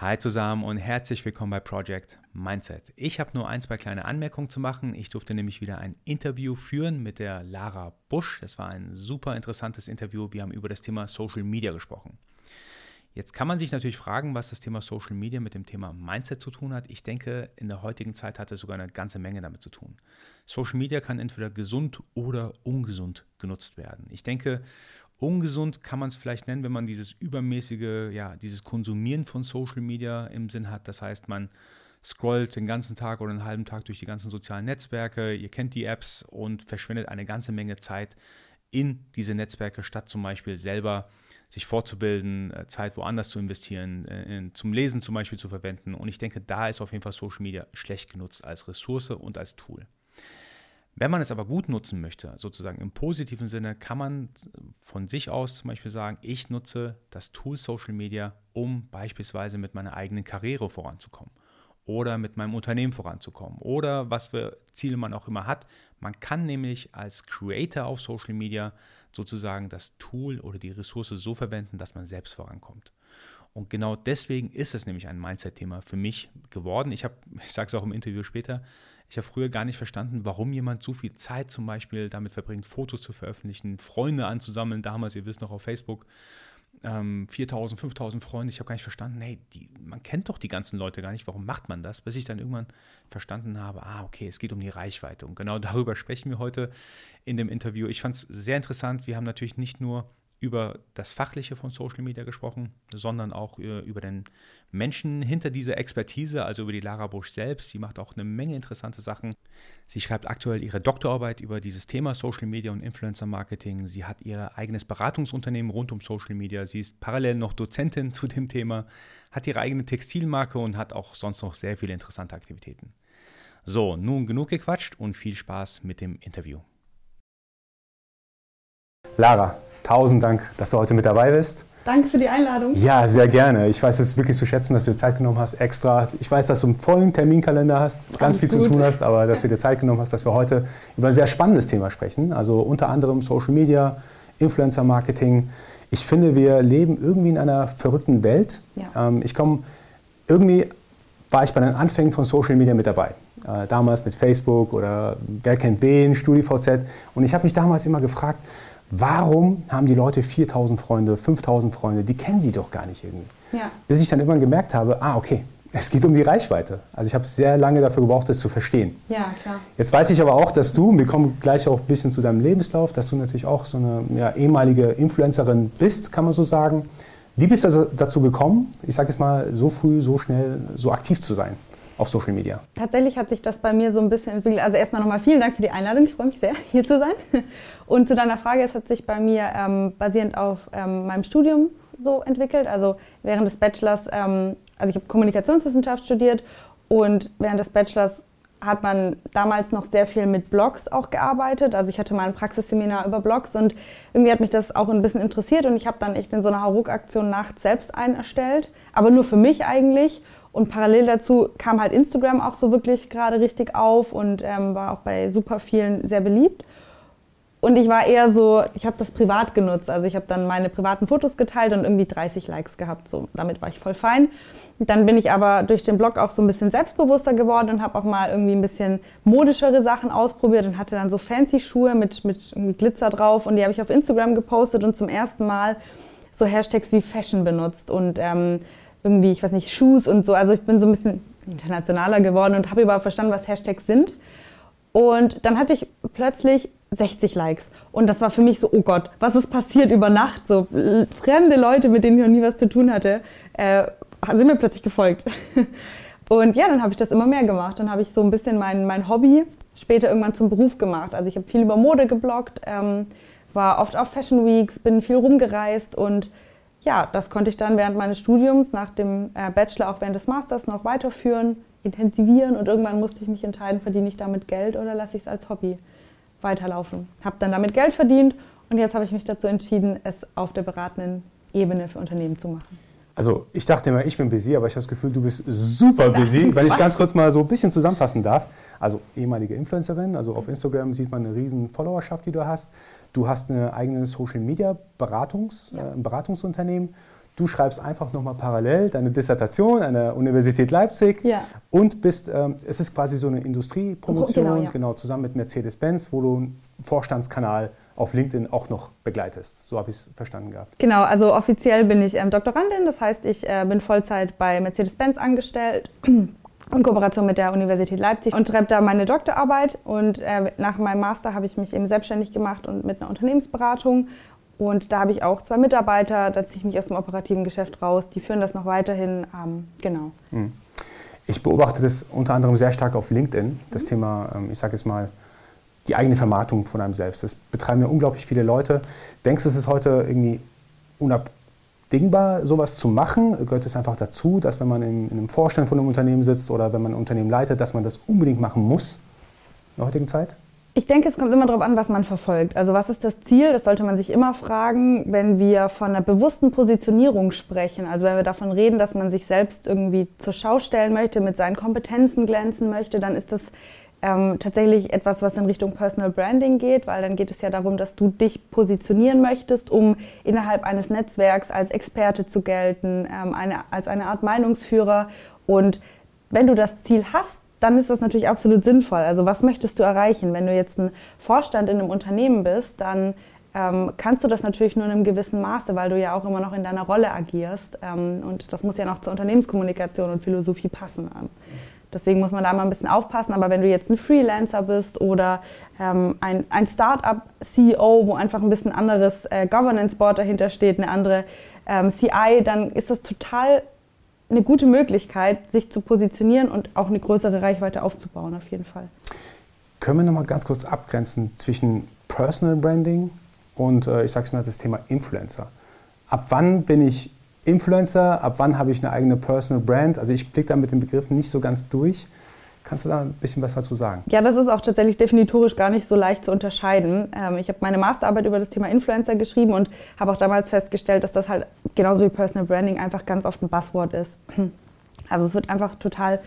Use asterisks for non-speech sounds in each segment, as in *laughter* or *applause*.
Hi zusammen und herzlich willkommen bei Project Mindset. Ich habe nur ein, zwei kleine Anmerkungen zu machen. Ich durfte nämlich wieder ein Interview führen mit der Lara Busch. Das war ein super interessantes Interview. Wir haben über das Thema Social Media gesprochen. Jetzt kann man sich natürlich fragen, was das Thema Social Media mit dem Thema Mindset zu tun hat. Ich denke, in der heutigen Zeit hat es sogar eine ganze Menge damit zu tun. Social Media kann entweder gesund oder ungesund genutzt werden. Ich denke, Ungesund kann man es vielleicht nennen, wenn man dieses übermäßige, ja, dieses Konsumieren von Social Media im Sinn hat. Das heißt, man scrollt den ganzen Tag oder einen halben Tag durch die ganzen sozialen Netzwerke, ihr kennt die Apps und verschwendet eine ganze Menge Zeit in diese Netzwerke, statt zum Beispiel selber sich fortzubilden, äh, Zeit woanders zu investieren, äh, zum Lesen zum Beispiel zu verwenden. Und ich denke, da ist auf jeden Fall Social Media schlecht genutzt als Ressource und als Tool. Wenn man es aber gut nutzen möchte, sozusagen im positiven Sinne, kann man von sich aus zum Beispiel sagen, ich nutze das Tool Social Media, um beispielsweise mit meiner eigenen Karriere voranzukommen oder mit meinem Unternehmen voranzukommen oder was für Ziele man auch immer hat. Man kann nämlich als Creator auf Social Media sozusagen das Tool oder die Ressource so verwenden, dass man selbst vorankommt. Und genau deswegen ist es nämlich ein Mindset-Thema für mich geworden. Ich habe, *laughs* ich sage es auch im Interview später, ich habe früher gar nicht verstanden, warum jemand so viel Zeit zum Beispiel damit verbringt, Fotos zu veröffentlichen, Freunde anzusammeln. Damals, ihr wisst noch auf Facebook, ähm, 4000, 5000 Freunde. Ich habe gar nicht verstanden, hey, die, man kennt doch die ganzen Leute gar nicht. Warum macht man das? Bis ich dann irgendwann verstanden habe, ah, okay, es geht um die Reichweite. Und genau darüber sprechen wir heute in dem Interview. Ich fand es sehr interessant. Wir haben natürlich nicht nur über das Fachliche von Social Media gesprochen, sondern auch äh, über den Menschen hinter dieser Expertise, also über die Lara Busch selbst. Sie macht auch eine Menge interessante Sachen. Sie schreibt aktuell ihre Doktorarbeit über dieses Thema Social Media und Influencer Marketing. Sie hat ihr eigenes Beratungsunternehmen rund um Social Media. Sie ist parallel noch Dozentin *laughs* zu dem Thema, hat ihre eigene Textilmarke und hat auch sonst noch sehr viele interessante Aktivitäten. So, nun genug gequatscht und viel Spaß mit dem Interview. Lara, tausend Dank, dass du heute mit dabei bist. Danke für die Einladung. Ja, sehr gerne. Ich weiß es wirklich zu schätzen, dass du dir Zeit genommen hast, extra. Ich weiß, dass du einen vollen Terminkalender hast, ganz Alles viel gut. zu tun hast, aber dass du dir Zeit genommen hast, dass wir heute über ein sehr spannendes Thema sprechen. Also unter anderem Social Media, Influencer Marketing. Ich finde, wir leben irgendwie in einer verrückten Welt. Ja. Ähm, ich komme irgendwie war ich bei den Anfängen von Social Media mit dabei. Äh, damals mit Facebook oder wer kennt wen, StudiVZ. Und ich habe mich damals immer gefragt, warum haben die Leute 4000 Freunde, 5000 Freunde, die kennen sie doch gar nicht irgendwie. Ja. Bis ich dann irgendwann gemerkt habe, ah, okay, es geht um die Reichweite. Also ich habe sehr lange dafür gebraucht, das zu verstehen. Ja, klar. Jetzt weiß ich aber auch, dass du, wir kommen gleich auch ein bisschen zu deinem Lebenslauf, dass du natürlich auch so eine ja, ehemalige Influencerin bist, kann man so sagen. Wie bist du dazu gekommen, ich sage jetzt mal, so früh, so schnell, so aktiv zu sein? Auf Social Media? Tatsächlich hat sich das bei mir so ein bisschen entwickelt. Also erstmal nochmal vielen Dank für die Einladung. Ich freue mich sehr, hier zu sein. *laughs* Und zu deiner Frage, es hat sich bei mir ähm, basierend auf ähm, meinem Studium so entwickelt. Also während des Bachelors, ähm, also ich habe Kommunikationswissenschaft studiert und während des Bachelors hat man damals noch sehr viel mit Blogs auch gearbeitet. Also ich hatte mal ein Praxisseminar über Blogs und irgendwie hat mich das auch ein bisschen interessiert und ich habe dann echt in so einer Hauruck-Aktion nachts selbst einen erstellt, aber nur für mich eigentlich und parallel dazu kam halt Instagram auch so wirklich gerade richtig auf und ähm, war auch bei super vielen sehr beliebt. Und ich war eher so, ich habe das privat genutzt. Also ich habe dann meine privaten Fotos geteilt und irgendwie 30 Likes gehabt. So, damit war ich voll fein. Dann bin ich aber durch den Blog auch so ein bisschen selbstbewusster geworden und habe auch mal irgendwie ein bisschen modischere Sachen ausprobiert und hatte dann so fancy Schuhe mit, mit irgendwie Glitzer drauf und die habe ich auf Instagram gepostet und zum ersten Mal so Hashtags wie Fashion benutzt und ähm, irgendwie, ich weiß nicht, Shoes und so. Also ich bin so ein bisschen internationaler geworden und habe überhaupt verstanden, was Hashtags sind. Und dann hatte ich plötzlich 60 Likes. Und das war für mich so, oh Gott, was ist passiert über Nacht? So fremde Leute, mit denen ich noch nie was zu tun hatte, äh, sind mir plötzlich gefolgt. *laughs* Und ja, dann habe ich das immer mehr gemacht. Dann habe ich so ein bisschen mein, mein Hobby später irgendwann zum Beruf gemacht. Also ich habe viel über Mode gebloggt, ähm, war oft auf Fashion Weeks, bin viel rumgereist und ja, das konnte ich dann während meines Studiums, nach dem äh, Bachelor, auch während des Masters noch weiterführen, intensivieren und irgendwann musste ich mich entscheiden, verdiene ich damit Geld oder lasse ich es als Hobby weiterlaufen. Habe dann damit Geld verdient und jetzt habe ich mich dazu entschieden, es auf der beratenden Ebene für Unternehmen zu machen. Also ich dachte immer, ich bin busy, aber ich habe das Gefühl, du bist super busy. Wenn ich ganz kurz mal so ein bisschen zusammenfassen darf. Also ehemalige Influencerin, also auf Instagram sieht man eine riesen Followerschaft, die du hast. Du hast eine eigene Social Media Beratungs, ja. äh, Beratungsunternehmen. Du schreibst einfach nochmal parallel deine Dissertation an der Universität Leipzig ja. und bist, ähm, es ist quasi so eine Industriepromotion, genau, ja. genau, zusammen mit Mercedes-Benz, wo du einen Vorstandskanal auf LinkedIn auch noch begleitest. So habe ich es verstanden gehabt. Genau, also offiziell bin ich ähm, Doktorandin, das heißt, ich äh, bin Vollzeit bei Mercedes-Benz angestellt. In Kooperation mit der Universität Leipzig und schreibe da meine Doktorarbeit. Und äh, nach meinem Master habe ich mich eben selbstständig gemacht und mit einer Unternehmensberatung. Und da habe ich auch zwei Mitarbeiter, da ziehe ich mich aus dem operativen Geschäft raus. Die führen das noch weiterhin. Ähm, genau. Hm. Ich beobachte das unter anderem sehr stark auf LinkedIn, das mhm. Thema, ähm, ich sage jetzt mal, die eigene Vermarktung von einem selbst. Das betreiben ja unglaublich viele Leute. Denkst du, es ist heute irgendwie unabdingbar, sowas zu machen? Gehört es einfach dazu, dass wenn man in, in einem Vorstand von einem Unternehmen sitzt oder wenn man ein Unternehmen leitet, dass man das unbedingt machen muss in der heutigen Zeit? Ich denke, es kommt immer darauf an, was man verfolgt. Also was ist das Ziel? Das sollte man sich immer fragen, wenn wir von einer bewussten Positionierung sprechen. Also wenn wir davon reden, dass man sich selbst irgendwie zur Schau stellen möchte, mit seinen Kompetenzen glänzen möchte, dann ist das ähm, tatsächlich etwas, was in Richtung Personal Branding geht, weil dann geht es ja darum, dass du dich positionieren möchtest, um innerhalb eines Netzwerks als Experte zu gelten, ähm, eine, als eine Art Meinungsführer. Und wenn du das Ziel hast, dann ist das natürlich absolut sinnvoll. Also was möchtest du erreichen? Wenn du jetzt ein Vorstand in einem Unternehmen bist, dann ähm, kannst du das natürlich nur in einem gewissen Maße, weil du ja auch immer noch in deiner Rolle agierst. Ähm, und das muss ja noch zur Unternehmenskommunikation und Philosophie passen. Deswegen muss man da mal ein bisschen aufpassen. Aber wenn du jetzt ein Freelancer bist oder ähm, ein, ein Startup-CEO, wo einfach ein bisschen anderes äh, Governance-Board dahinter steht, eine andere ähm, CI, dann ist das total eine gute Möglichkeit, sich zu positionieren und auch eine größere Reichweite aufzubauen, auf jeden Fall. Können wir nochmal ganz kurz abgrenzen zwischen Personal Branding und, äh, ich sag's mal, das Thema Influencer? Ab wann bin ich Influencer, ab wann habe ich eine eigene Personal Brand? Also ich blicke da mit den Begriffen nicht so ganz durch. Kannst du da ein bisschen was dazu sagen? Ja, das ist auch tatsächlich definitorisch gar nicht so leicht zu unterscheiden. Ähm, ich habe meine Masterarbeit über das Thema Influencer geschrieben und habe auch damals festgestellt, dass das halt genauso wie Personal Branding einfach ganz oft ein Buzzword ist. Also es wird einfach total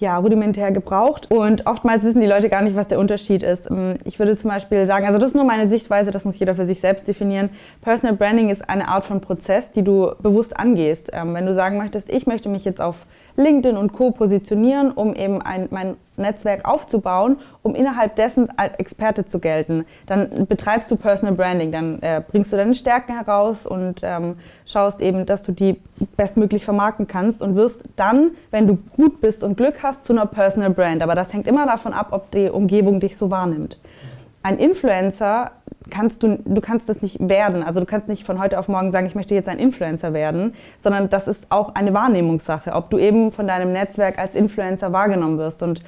ja, rudimentär gebraucht und oftmals wissen die Leute gar nicht, was der Unterschied ist. Ähm, ich würde zum Beispiel sagen, also das ist nur meine Sichtweise, das muss jeder für sich selbst definieren. Personal Branding ist eine Art von Prozess, die du bewusst angehst. Ähm, wenn du sagen möchtest, ich möchte mich jetzt auf LinkedIn und Co. positionieren, um eben ein, mein Netzwerk aufzubauen, um innerhalb dessen als Experte zu gelten. Dann betreibst du Personal Branding, dann äh, bringst du deine Stärken heraus und ähm, schaust eben, dass du die bestmöglich vermarkten kannst und wirst dann, wenn du gut bist und Glück hast, zu einer Personal Brand. Aber das hängt immer davon ab, ob die Umgebung dich so wahrnimmt. Ein Influencer kannst du, du kannst das nicht werden. Also du kannst nicht von heute auf morgen sagen, ich möchte jetzt ein Influencer werden, sondern das ist auch eine Wahrnehmungssache, ob du eben von deinem Netzwerk als Influencer wahrgenommen wirst. Und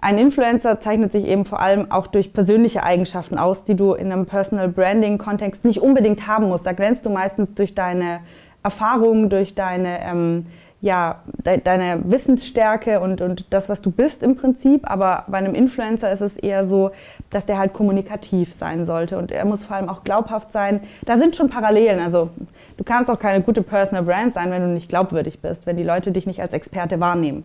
ein Influencer zeichnet sich eben vor allem auch durch persönliche Eigenschaften aus, die du in einem Personal Branding Kontext nicht unbedingt haben musst. Da glänzt du meistens durch deine Erfahrungen, durch deine ähm, ja, de deine Wissensstärke und, und das, was du bist im Prinzip. Aber bei einem Influencer ist es eher so, dass der halt kommunikativ sein sollte und er muss vor allem auch glaubhaft sein. Da sind schon Parallelen. Also du kannst auch keine gute Personal Brand sein, wenn du nicht glaubwürdig bist, wenn die Leute dich nicht als Experte wahrnehmen.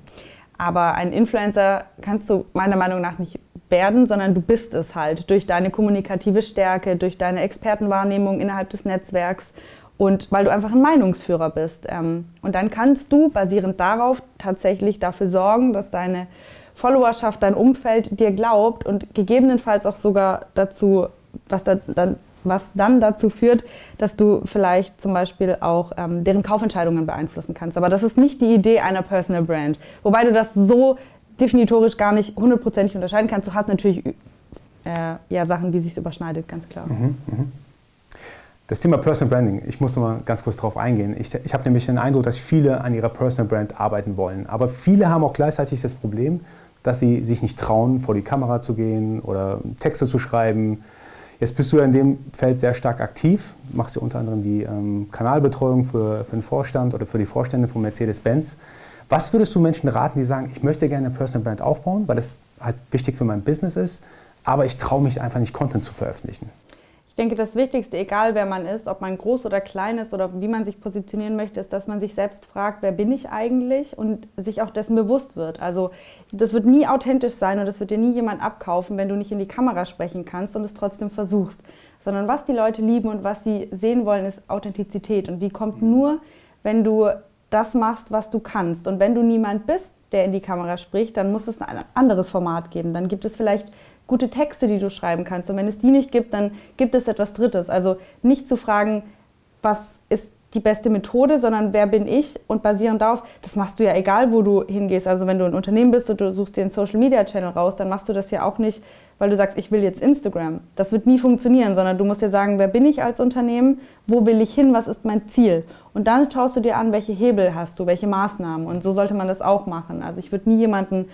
Aber ein Influencer kannst du meiner Meinung nach nicht werden, sondern du bist es halt durch deine kommunikative Stärke, durch deine Expertenwahrnehmung innerhalb des Netzwerks und weil du einfach ein Meinungsführer bist. Ähm, und dann kannst du basierend darauf tatsächlich dafür sorgen, dass deine Followerschaft, dein Umfeld dir glaubt und gegebenenfalls auch sogar dazu, was, da, dann, was dann dazu führt, dass du vielleicht zum Beispiel auch ähm, deren Kaufentscheidungen beeinflussen kannst. Aber das ist nicht die Idee einer Personal Brand. Wobei du das so definitorisch gar nicht hundertprozentig unterscheiden kannst. Du hast natürlich äh, ja, Sachen, die sich überschneidet, ganz klar. Mhm, mh. Das Thema Personal Branding, ich muss noch mal ganz kurz darauf eingehen. Ich, ich habe nämlich den Eindruck, dass viele an ihrer Personal Brand arbeiten wollen. Aber viele haben auch gleichzeitig das Problem, dass sie sich nicht trauen, vor die Kamera zu gehen oder Texte zu schreiben. Jetzt bist du ja in dem Feld sehr stark aktiv, machst ja unter anderem die ähm, Kanalbetreuung für, für den Vorstand oder für die Vorstände von Mercedes-Benz. Was würdest du Menschen raten, die sagen, ich möchte gerne eine Personal Brand aufbauen, weil das halt wichtig für mein Business ist, aber ich traue mich einfach nicht, Content zu veröffentlichen? Denke, das Wichtigste, egal wer man ist, ob man groß oder klein ist oder wie man sich positionieren möchte, ist, dass man sich selbst fragt, wer bin ich eigentlich und sich auch dessen bewusst wird. Also das wird nie authentisch sein und das wird dir nie jemand abkaufen, wenn du nicht in die Kamera sprechen kannst und es trotzdem versuchst. Sondern was die Leute lieben und was sie sehen wollen, ist Authentizität und die kommt nur, wenn du das machst, was du kannst. Und wenn du niemand bist, der in die Kamera spricht, dann muss es ein anderes Format geben. Dann gibt es vielleicht gute Texte, die du schreiben kannst. Und wenn es die nicht gibt, dann gibt es etwas Drittes. Also nicht zu fragen, was ist die beste Methode, sondern wer bin ich und basierend darauf, das machst du ja egal, wo du hingehst. Also wenn du ein Unternehmen bist und du suchst dir einen Social Media Channel raus, dann machst du das ja auch nicht, weil du sagst, ich will jetzt Instagram. Das wird nie funktionieren, sondern du musst dir sagen, wer bin ich als Unternehmen, wo will ich hin, was ist mein Ziel. Und dann schaust du dir an, welche Hebel hast du, welche Maßnahmen. Und so sollte man das auch machen. Also ich würde nie jemanden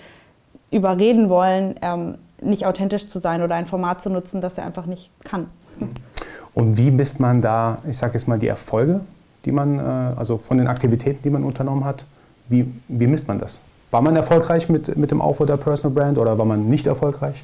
überreden wollen, ähm, nicht authentisch zu sein oder ein Format zu nutzen, das er einfach nicht kann. Und wie misst man da, ich sage jetzt mal, die Erfolge die man, äh, also von den Aktivitäten, die man unternommen hat, wie, wie misst man das? War man erfolgreich mit, mit dem Aufbau der Personal Brand oder war man nicht erfolgreich?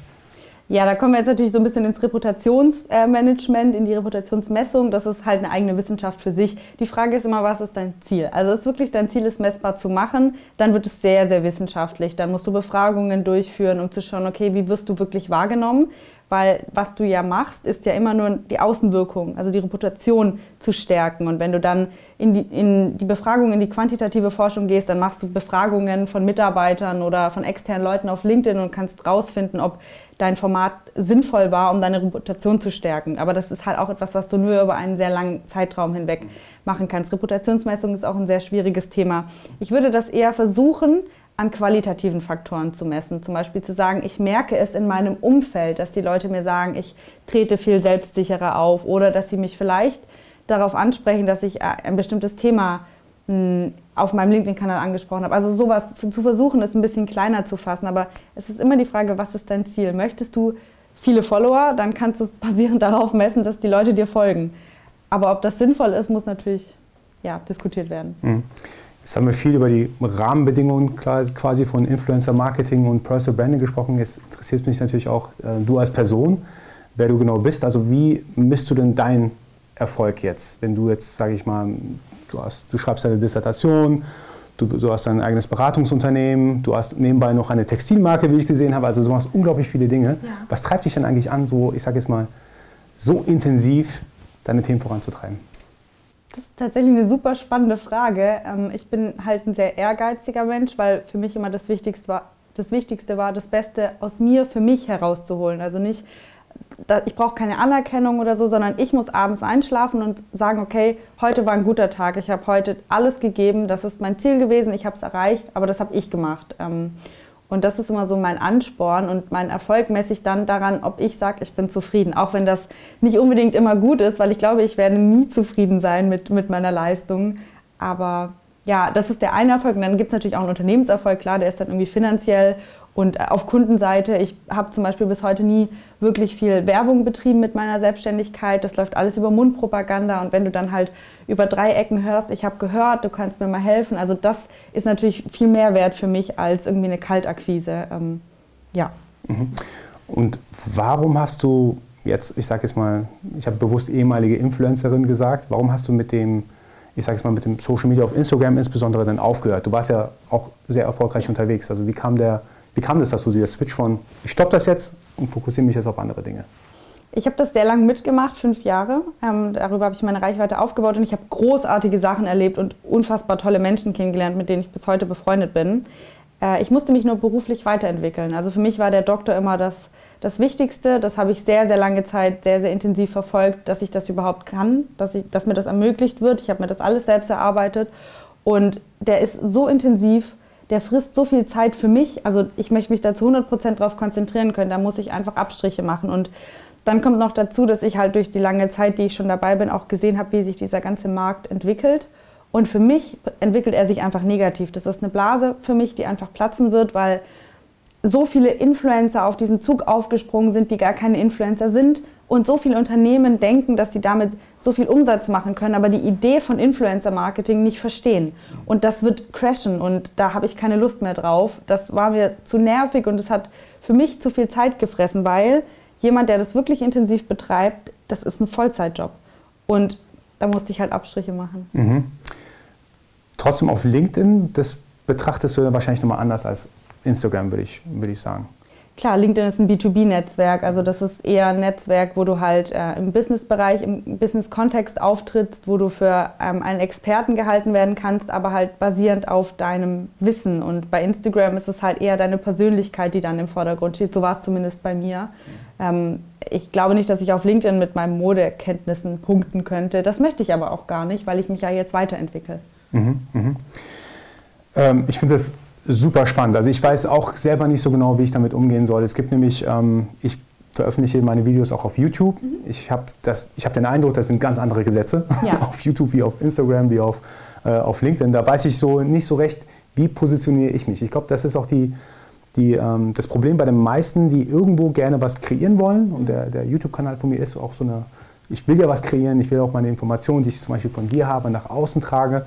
Ja, da kommen wir jetzt natürlich so ein bisschen ins Reputationsmanagement, in die Reputationsmessung. Das ist halt eine eigene Wissenschaft für sich. Die Frage ist immer, was ist dein Ziel? Also ist wirklich dein Ziel, es messbar zu machen, dann wird es sehr, sehr wissenschaftlich. Dann musst du Befragungen durchführen, um zu schauen, okay, wie wirst du wirklich wahrgenommen? weil was du ja machst, ist ja immer nur die Außenwirkung, also die Reputation zu stärken. Und wenn du dann in die, in die Befragung, in die quantitative Forschung gehst, dann machst du Befragungen von Mitarbeitern oder von externen Leuten auf LinkedIn und kannst rausfinden, ob dein Format sinnvoll war, um deine Reputation zu stärken. Aber das ist halt auch etwas, was du nur über einen sehr langen Zeitraum hinweg machen kannst. Reputationsmessung ist auch ein sehr schwieriges Thema. Ich würde das eher versuchen, an qualitativen Faktoren zu messen. Zum Beispiel zu sagen, ich merke es in meinem Umfeld, dass die Leute mir sagen, ich trete viel selbstsicherer auf oder dass sie mich vielleicht darauf ansprechen, dass ich äh, ein bestimmtes Thema auf meinem LinkedIn-Kanal angesprochen habe. Also sowas zu versuchen, ist ein bisschen kleiner zu fassen. Aber es ist immer die Frage, was ist dein Ziel? Möchtest du viele Follower, dann kannst du es *laughs* basierend darauf messen, dass die Leute dir folgen. Aber ob das sinnvoll ist, muss natürlich ja, diskutiert werden. Mhm. Jetzt haben wir viel über die Rahmenbedingungen quasi von Influencer Marketing und Personal Branding gesprochen. Jetzt interessiert mich natürlich auch äh, du als Person, wer du genau bist. Also wie misst du denn deinen Erfolg jetzt? Wenn du jetzt, sage ich mal, du, hast, du schreibst deine Dissertation, du, du, hast dein eigenes Beratungsunternehmen, du hast nebenbei noch eine Textilmarke, wie ich gesehen habe. Also du machst unglaublich viele Dinge. Ja. Was treibt dich denn eigentlich an, so, ich sage jetzt mal, so intensiv deine Themen voranzutreiben? Das ist tatsächlich eine super spannende Frage. Ähm, ich bin halt ein sehr ehrgeiziger Mensch, weil für mich immer das Wichtigste war, das Wichtigste war, das Beste aus mir für mich herauszuholen. Also nicht, ich brauche keine Anerkennung oder so, sondern ich muss abends einschlafen und sagen, okay, heute war ein guter Tag, ich habe heute alles gegeben, das ist mein Ziel gewesen, ich habe es erreicht, aber das habe ich gemacht. Ähm, und das ist immer so mein Ansporn und mein Erfolg messe ich dann daran, ob ich sage, ich bin zufrieden. Auch wenn das nicht unbedingt immer gut ist, weil ich glaube, ich werde nie zufrieden sein mit, mit meiner Leistung. Aber ja, das ist der eine Erfolg. Und dann gibt es natürlich auch einen Unternehmenserfolg, klar, der ist dann irgendwie finanziell und auf Kundenseite, ich habe zum Beispiel bis heute nie wirklich viel Werbung betrieben mit meiner Selbstständigkeit. Das läuft alles über Mundpropaganda. Und wenn du dann halt über drei Ecken hörst, ich habe gehört, du kannst mir mal helfen, also das ist natürlich viel mehr wert für mich als irgendwie eine Kaltakquise. Ähm, ja. Mhm. Und warum hast du jetzt, ich sage jetzt mal, ich habe bewusst ehemalige Influencerin gesagt, warum hast du mit dem, ich sage jetzt mal, mit dem Social Media auf Instagram insbesondere dann aufgehört? Du warst ja auch sehr erfolgreich unterwegs. Also wie kam der wie kam das, dass du der Switch von, ich stoppe das jetzt und fokussiere mich jetzt auf andere Dinge? Ich habe das sehr lange mitgemacht, fünf Jahre. Ähm, darüber habe ich meine Reichweite aufgebaut und ich habe großartige Sachen erlebt und unfassbar tolle Menschen kennengelernt, mit denen ich bis heute befreundet bin. Äh, ich musste mich nur beruflich weiterentwickeln. Also für mich war der Doktor immer das, das Wichtigste. Das habe ich sehr, sehr lange Zeit sehr, sehr intensiv verfolgt, dass ich das überhaupt kann, dass, ich, dass mir das ermöglicht wird. Ich habe mir das alles selbst erarbeitet und der ist so intensiv der frisst so viel Zeit für mich. Also ich möchte mich da zu 100 Prozent darauf konzentrieren können. Da muss ich einfach Abstriche machen. Und dann kommt noch dazu, dass ich halt durch die lange Zeit, die ich schon dabei bin, auch gesehen habe, wie sich dieser ganze Markt entwickelt. Und für mich entwickelt er sich einfach negativ. Das ist eine Blase für mich, die einfach platzen wird, weil so viele Influencer auf diesen Zug aufgesprungen sind, die gar keine Influencer sind. Und so viele Unternehmen denken, dass sie damit so viel Umsatz machen können, aber die Idee von Influencer-Marketing nicht verstehen. Und das wird crashen und da habe ich keine Lust mehr drauf. Das war mir zu nervig und es hat für mich zu viel Zeit gefressen, weil jemand, der das wirklich intensiv betreibt, das ist ein Vollzeitjob. Und da musste ich halt Abstriche machen. Mhm. Trotzdem auf LinkedIn, das betrachtest du wahrscheinlich nochmal anders als Instagram, würde ich, würd ich sagen. Klar, LinkedIn ist ein B2B-Netzwerk, also das ist eher ein Netzwerk, wo du halt äh, im Business-Bereich, im Business-Kontext auftrittst, wo du für ähm, einen Experten gehalten werden kannst, aber halt basierend auf deinem Wissen. Und bei Instagram ist es halt eher deine Persönlichkeit, die dann im Vordergrund steht. So war es zumindest bei mir. Ähm, ich glaube nicht, dass ich auf LinkedIn mit meinen Modekenntnissen punkten könnte. Das möchte ich aber auch gar nicht, weil ich mich ja jetzt weiterentwickle. Mhm, mh. ähm, ich finde das super spannend. Also ich weiß auch selber nicht so genau, wie ich damit umgehen soll. Es gibt nämlich, ähm, ich veröffentliche meine Videos auch auf YouTube. Mhm. Ich habe hab den Eindruck, das sind ganz andere Gesetze ja. *laughs* auf YouTube wie auf Instagram, wie auf, äh, auf LinkedIn. Da weiß ich so nicht so recht, wie positioniere ich mich. Ich glaube, das ist auch die, die, ähm, das Problem bei den meisten, die irgendwo gerne was kreieren wollen. Und der, der YouTube-Kanal von mir ist auch so eine, ich will ja was kreieren, ich will auch meine Informationen, die ich zum Beispiel von dir habe, nach außen trage.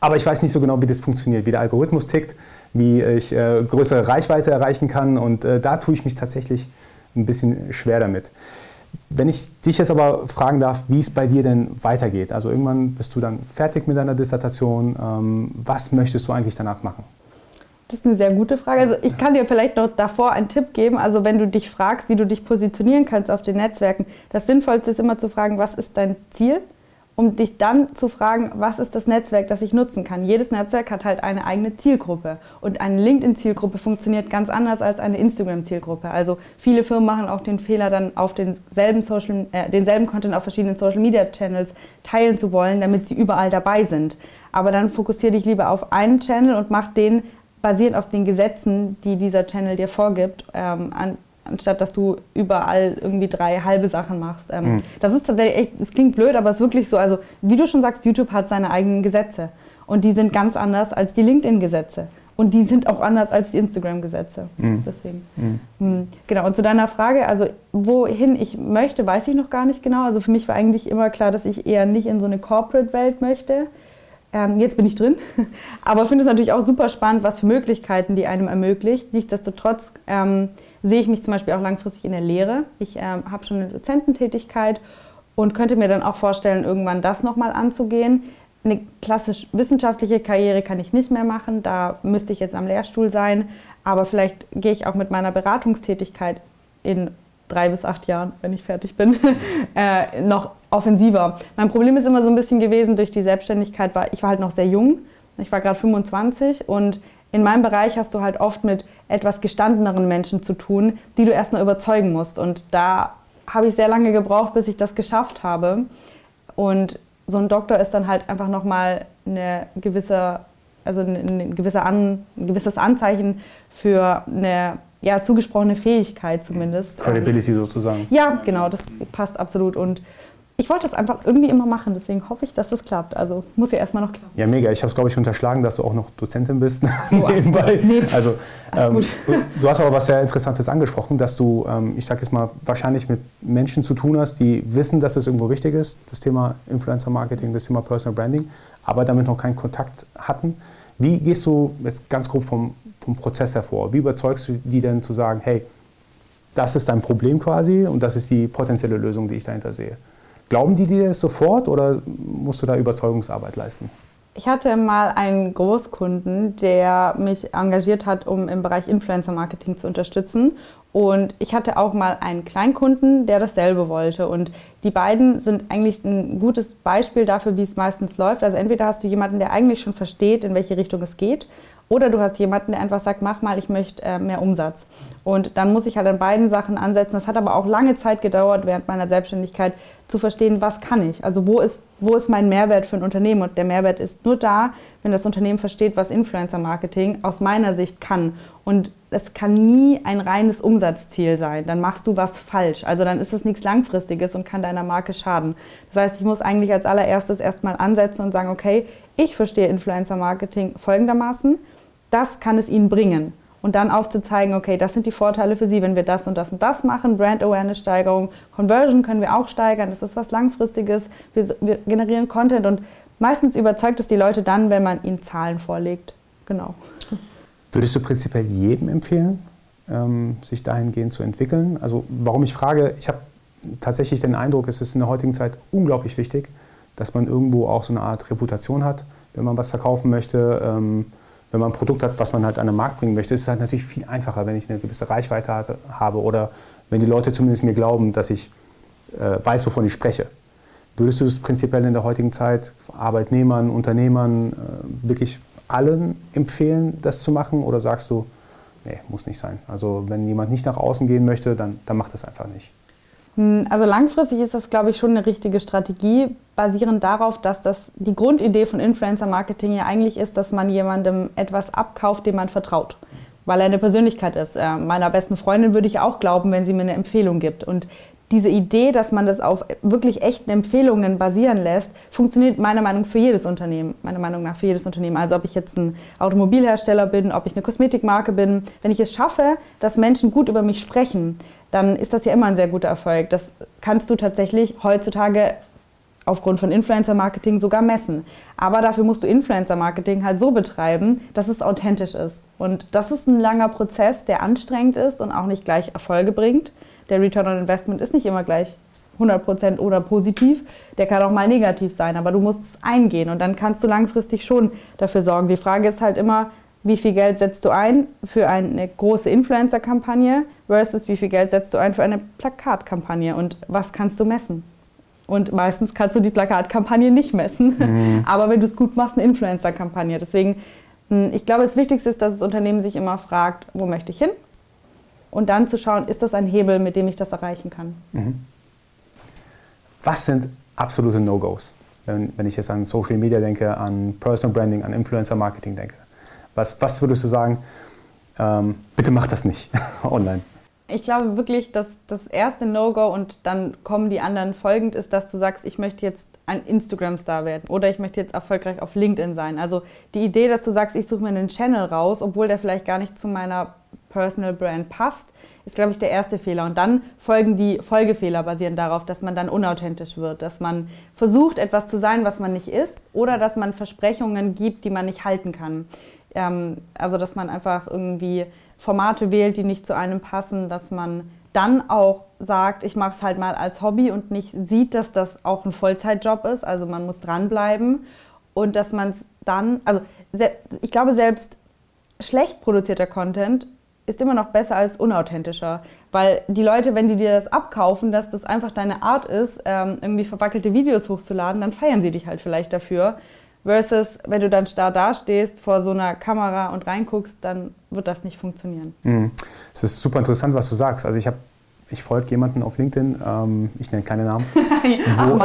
Aber ich weiß nicht so genau, wie das funktioniert, wie der Algorithmus tickt, wie ich äh, größere Reichweite erreichen kann. Und äh, da tue ich mich tatsächlich ein bisschen schwer damit. Wenn ich dich jetzt aber fragen darf, wie es bei dir denn weitergeht. Also irgendwann bist du dann fertig mit deiner Dissertation. Ähm, was möchtest du eigentlich danach machen? Das ist eine sehr gute Frage. Also ich kann dir vielleicht noch davor einen Tipp geben. Also wenn du dich fragst, wie du dich positionieren kannst auf den Netzwerken, das Sinnvollste ist immer zu fragen, was ist dein Ziel? Um dich dann zu fragen, was ist das Netzwerk, das ich nutzen kann. Jedes Netzwerk hat halt eine eigene Zielgruppe und eine LinkedIn-Zielgruppe funktioniert ganz anders als eine Instagram-Zielgruppe. Also viele Firmen machen auch den Fehler, dann auf denselben, Social, äh, denselben Content auf verschiedenen Social-Media-Channels teilen zu wollen, damit sie überall dabei sind. Aber dann fokussiere dich lieber auf einen Channel und mach den basierend auf den Gesetzen, die dieser Channel dir vorgibt, ähm, an, anstatt dass du überall irgendwie drei halbe Sachen machst. Ähm, mhm. Das ist tatsächlich echt, es klingt blöd, aber es ist wirklich so. Also, wie du schon sagst, YouTube hat seine eigenen Gesetze. Und die sind ganz anders als die LinkedIn-Gesetze. Und die sind auch anders als die Instagram-Gesetze. Mhm. Deswegen. Mhm. mhm. Genau. Und zu deiner Frage, also wohin ich möchte, weiß ich noch gar nicht genau. Also für mich war eigentlich immer klar, dass ich eher nicht in so eine Corporate-Welt möchte. Ähm, jetzt bin ich drin. *laughs* Aber finde es natürlich auch super spannend, was für Möglichkeiten die einem ermöglicht. Nichtsdestotrotz ähm, sehe ich mich zum Beispiel auch langfristig in der Lehre. Ich ähm, habe schon eine Dozententätigkeit und könnte mir dann auch vorstellen, irgendwann das nochmal anzugehen. Eine klassisch wissenschaftliche Karriere kann ich nicht mehr machen, da müsste ich jetzt am Lehrstuhl sein, aber vielleicht gehe ich auch mit meiner Beratungstätigkeit in drei bis acht Jahren, wenn ich fertig bin, *laughs* äh, noch offensiver. Mein Problem ist immer so ein bisschen gewesen, durch die Selbstständigkeit war, ich war halt noch sehr jung, ich war gerade 25 und in meinem Bereich hast du halt oft mit etwas gestandeneren Menschen zu tun, die du erstmal überzeugen musst. Und da habe ich sehr lange gebraucht, bis ich das geschafft habe. Und so ein Doktor ist dann halt einfach nochmal eine gewisse, also ein, gewisser An, ein gewisses Anzeichen für eine ja, zugesprochene Fähigkeit zumindest. Credibility sozusagen. Ja, genau, das passt absolut. Und ich wollte das einfach irgendwie immer machen, deswegen hoffe ich, dass das klappt. Also muss ja erstmal noch klappen. Ja, mega. Ich habe es, glaube ich, unterschlagen, dass du auch noch Dozentin bist *laughs* nebenbei. Nee. Also, *laughs* ähm, du hast aber was sehr Interessantes angesprochen, dass du, ähm, ich sage jetzt mal, wahrscheinlich mit Menschen zu tun hast, die wissen, dass es irgendwo wichtig ist, das Thema Influencer Marketing, das Thema Personal Branding, aber damit noch keinen Kontakt hatten. Wie gehst du jetzt ganz grob vom, vom Prozess hervor? Wie überzeugst du die denn zu sagen, hey, das ist dein Problem quasi und das ist die potenzielle Lösung, die ich dahinter sehe? Glauben die dir das sofort oder musst du da Überzeugungsarbeit leisten? Ich hatte mal einen Großkunden, der mich engagiert hat, um im Bereich Influencer Marketing zu unterstützen. Und ich hatte auch mal einen Kleinkunden, der dasselbe wollte. Und die beiden sind eigentlich ein gutes Beispiel dafür, wie es meistens läuft. Also entweder hast du jemanden, der eigentlich schon versteht, in welche Richtung es geht, oder du hast jemanden, der einfach sagt, mach mal, ich möchte äh, mehr Umsatz. Und dann muss ich halt an beiden Sachen ansetzen. Das hat aber auch lange Zeit gedauert während meiner Selbstständigkeit zu verstehen, was kann ich. Also wo ist, wo ist mein Mehrwert für ein Unternehmen? Und der Mehrwert ist nur da, wenn das Unternehmen versteht, was Influencer-Marketing aus meiner Sicht kann. Und es kann nie ein reines Umsatzziel sein. Dann machst du was falsch. Also dann ist es nichts Langfristiges und kann deiner Marke schaden. Das heißt, ich muss eigentlich als allererstes erstmal ansetzen und sagen, okay, ich verstehe Influencer-Marketing folgendermaßen das kann es ihnen bringen. Und dann aufzuzeigen, okay, das sind die Vorteile für sie, wenn wir das und das und das machen. Brand Awareness Steigerung, Conversion können wir auch steigern, das ist was Langfristiges. Wir, wir generieren Content und meistens überzeugt es die Leute dann, wenn man ihnen Zahlen vorlegt. Genau. Würdest du prinzipiell jedem empfehlen, ähm, sich dahingehend zu entwickeln? Also warum ich frage, ich habe tatsächlich den Eindruck, es ist in der heutigen Zeit unglaublich wichtig, dass man irgendwo auch so eine Art Reputation hat, wenn man was verkaufen möchte. Wenn man ein Produkt hat, was man halt an den Markt bringen möchte, ist es halt natürlich viel einfacher, wenn ich eine gewisse Reichweite habe oder wenn die Leute zumindest mir glauben, dass ich äh, weiß, wovon ich spreche. Würdest du das prinzipiell in der heutigen Zeit Arbeitnehmern, Unternehmern äh, wirklich allen empfehlen, das zu machen? Oder sagst du, nee, muss nicht sein. Also wenn jemand nicht nach außen gehen möchte, dann, dann macht das einfach nicht. Hm, also langfristig ist das, glaube ich, schon eine richtige Strategie, basierend darauf, dass das die Grundidee von Influencer-Marketing ja eigentlich ist, dass man jemandem etwas abkauft, dem man vertraut, weil er eine Persönlichkeit ist. Äh, meiner besten Freundin würde ich auch glauben, wenn sie mir eine Empfehlung gibt. Und diese Idee, dass man das auf wirklich echten Empfehlungen basieren lässt, funktioniert meiner Meinung für jedes Unternehmen. Meiner Meinung nach für jedes Unternehmen. Also ob ich jetzt ein Automobilhersteller bin, ob ich eine Kosmetikmarke bin, wenn ich es schaffe, dass Menschen gut über mich sprechen, dann ist das ja immer ein sehr guter Erfolg. Das kannst du tatsächlich heutzutage aufgrund von Influencer-Marketing sogar messen. Aber dafür musst du Influencer-Marketing halt so betreiben, dass es authentisch ist. Und das ist ein langer Prozess, der anstrengend ist und auch nicht gleich Erfolge bringt der Return on Investment ist nicht immer gleich 100% oder positiv, der kann auch mal negativ sein, aber du musst es eingehen und dann kannst du langfristig schon dafür sorgen. Die Frage ist halt immer, wie viel Geld setzt du ein für eine große Influencer-Kampagne versus wie viel Geld setzt du ein für eine Plakatkampagne und was kannst du messen? Und meistens kannst du die Plakatkampagne nicht messen, mhm. *laughs* aber wenn du es gut machst, eine Influencer-Kampagne. Deswegen, hm, ich glaube, das Wichtigste ist, dass das Unternehmen sich immer fragt, wo möchte ich hin? und dann zu schauen, ist das ein Hebel, mit dem ich das erreichen kann. Mhm. Was sind absolute No-Gos, wenn, wenn, ich jetzt an Social Media denke, an Personal Branding, an Influencer Marketing denke? Was, was würdest du sagen, ähm, bitte mach das nicht *laughs* online? Ich glaube wirklich, dass das erste No-Go und dann kommen die anderen folgend ist, dass du sagst, ich möchte jetzt ein Instagram-Star werden oder ich möchte jetzt erfolgreich auf LinkedIn sein. Also die Idee, dass du sagst, ich suche mir einen Channel raus, obwohl der vielleicht gar nicht zu meiner Personal Brand passt, ist, glaube ich, der erste Fehler. Und dann folgen die Folgefehler basieren darauf, dass man dann unauthentisch wird, dass man versucht, etwas zu sein, was man nicht ist, oder dass man Versprechungen gibt, die man nicht halten kann. Ähm, also, dass man einfach irgendwie Formate wählt, die nicht zu einem passen, dass man dann auch sagt, ich mache es halt mal als Hobby und nicht sieht, dass das auch ein Vollzeitjob ist. Also man muss dranbleiben und dass man es dann, also ich glaube selbst schlecht produzierter Content ist immer noch besser als unauthentischer. Weil die Leute, wenn die dir das abkaufen, dass das einfach deine Art ist, ähm, irgendwie verwackelte Videos hochzuladen, dann feiern sie dich halt vielleicht dafür. Versus, wenn du dann starr dastehst vor so einer Kamera und reinguckst, dann wird das nicht funktionieren. Mhm. Es ist super interessant, was du sagst. Also ich habe ich folge jemanden auf LinkedIn, ähm, ich nenne keine Namen, *laughs* wo,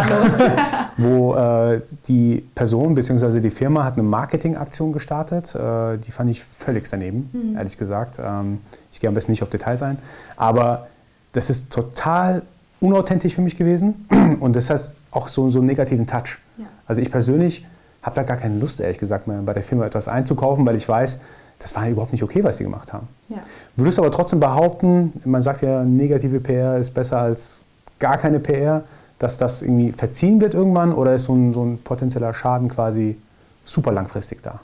*laughs* wo äh, die Person bzw. die Firma hat eine Marketingaktion gestartet. Äh, die fand ich völlig daneben, mhm. ehrlich gesagt. Ähm, ich gehe am besten nicht auf Details ein. Aber das ist total unauthentisch für mich gewesen *clears throat* und das heißt auch so, so einen negativen Touch. Ja. Also ich persönlich habe da gar keine Lust, ehrlich gesagt, mehr bei der Firma etwas einzukaufen, weil ich weiß, das war überhaupt nicht okay, was sie gemacht haben. Ja. Würdest du aber trotzdem behaupten, man sagt ja, negative PR ist besser als gar keine PR, dass das irgendwie verziehen wird irgendwann oder ist so ein, so ein potenzieller Schaden quasi super langfristig da?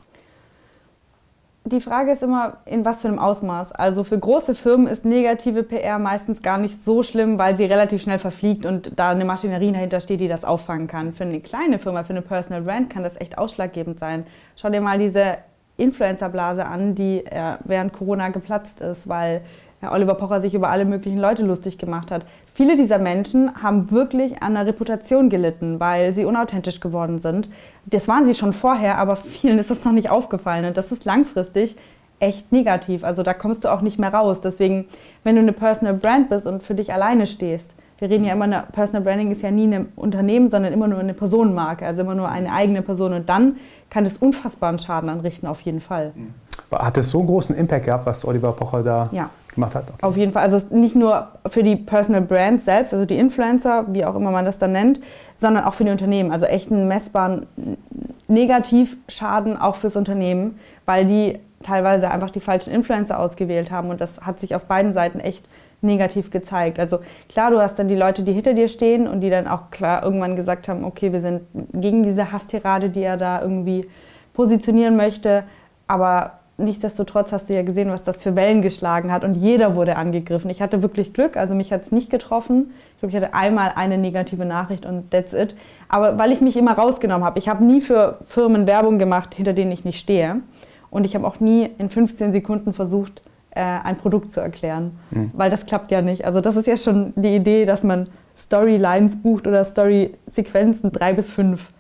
Die Frage ist immer, in was für einem Ausmaß. Also für große Firmen ist negative PR meistens gar nicht so schlimm, weil sie relativ schnell verfliegt und da eine Maschinerie dahinter steht, die das auffangen kann. Für eine kleine Firma, für eine Personal Brand kann das echt ausschlaggebend sein. Schau dir mal diese Influencer-Blase an, die äh, während Corona geplatzt ist, weil äh, Oliver Pocher sich über alle möglichen Leute lustig gemacht hat. Viele dieser Menschen haben wirklich an der Reputation gelitten, weil sie unauthentisch geworden sind. Das waren sie schon vorher, aber vielen ist das noch nicht aufgefallen und das ist langfristig echt negativ. Also da kommst du auch nicht mehr raus. Deswegen, wenn du eine Personal Brand bist und für dich alleine stehst, wir reden ja immer, eine Personal Branding ist ja nie ein Unternehmen, sondern immer nur eine Personenmarke, also immer nur eine eigene Person. Und dann kann es unfassbaren Schaden anrichten, auf jeden Fall. Hat es so einen großen Impact gehabt, was Oliver Pocher da ja. gemacht hat? Okay. Auf jeden Fall. Also nicht nur für die Personal Brands selbst, also die Influencer, wie auch immer man das dann nennt, sondern auch für die Unternehmen. Also echt einen messbaren Negativschaden auch fürs Unternehmen, weil die teilweise einfach die falschen Influencer ausgewählt haben. Und das hat sich auf beiden Seiten echt negativ gezeigt. Also klar, du hast dann die Leute, die hinter dir stehen und die dann auch klar irgendwann gesagt haben, okay, wir sind gegen diese Hasstirade, die er da irgendwie positionieren möchte. Aber nichtsdestotrotz hast du ja gesehen, was das für Wellen geschlagen hat und jeder wurde angegriffen. Ich hatte wirklich Glück, also mich hat es nicht getroffen. Ich glaube, ich hatte einmal eine negative Nachricht und that's it. Aber weil ich mich immer rausgenommen habe, ich habe nie für Firmen Werbung gemacht, hinter denen ich nicht stehe. Und ich habe auch nie in 15 Sekunden versucht, äh, ein Produkt zu erklären, mhm. weil das klappt ja nicht. Also das ist ja schon die Idee, dass man Storylines bucht oder Story-Sequenzen drei bis fünf.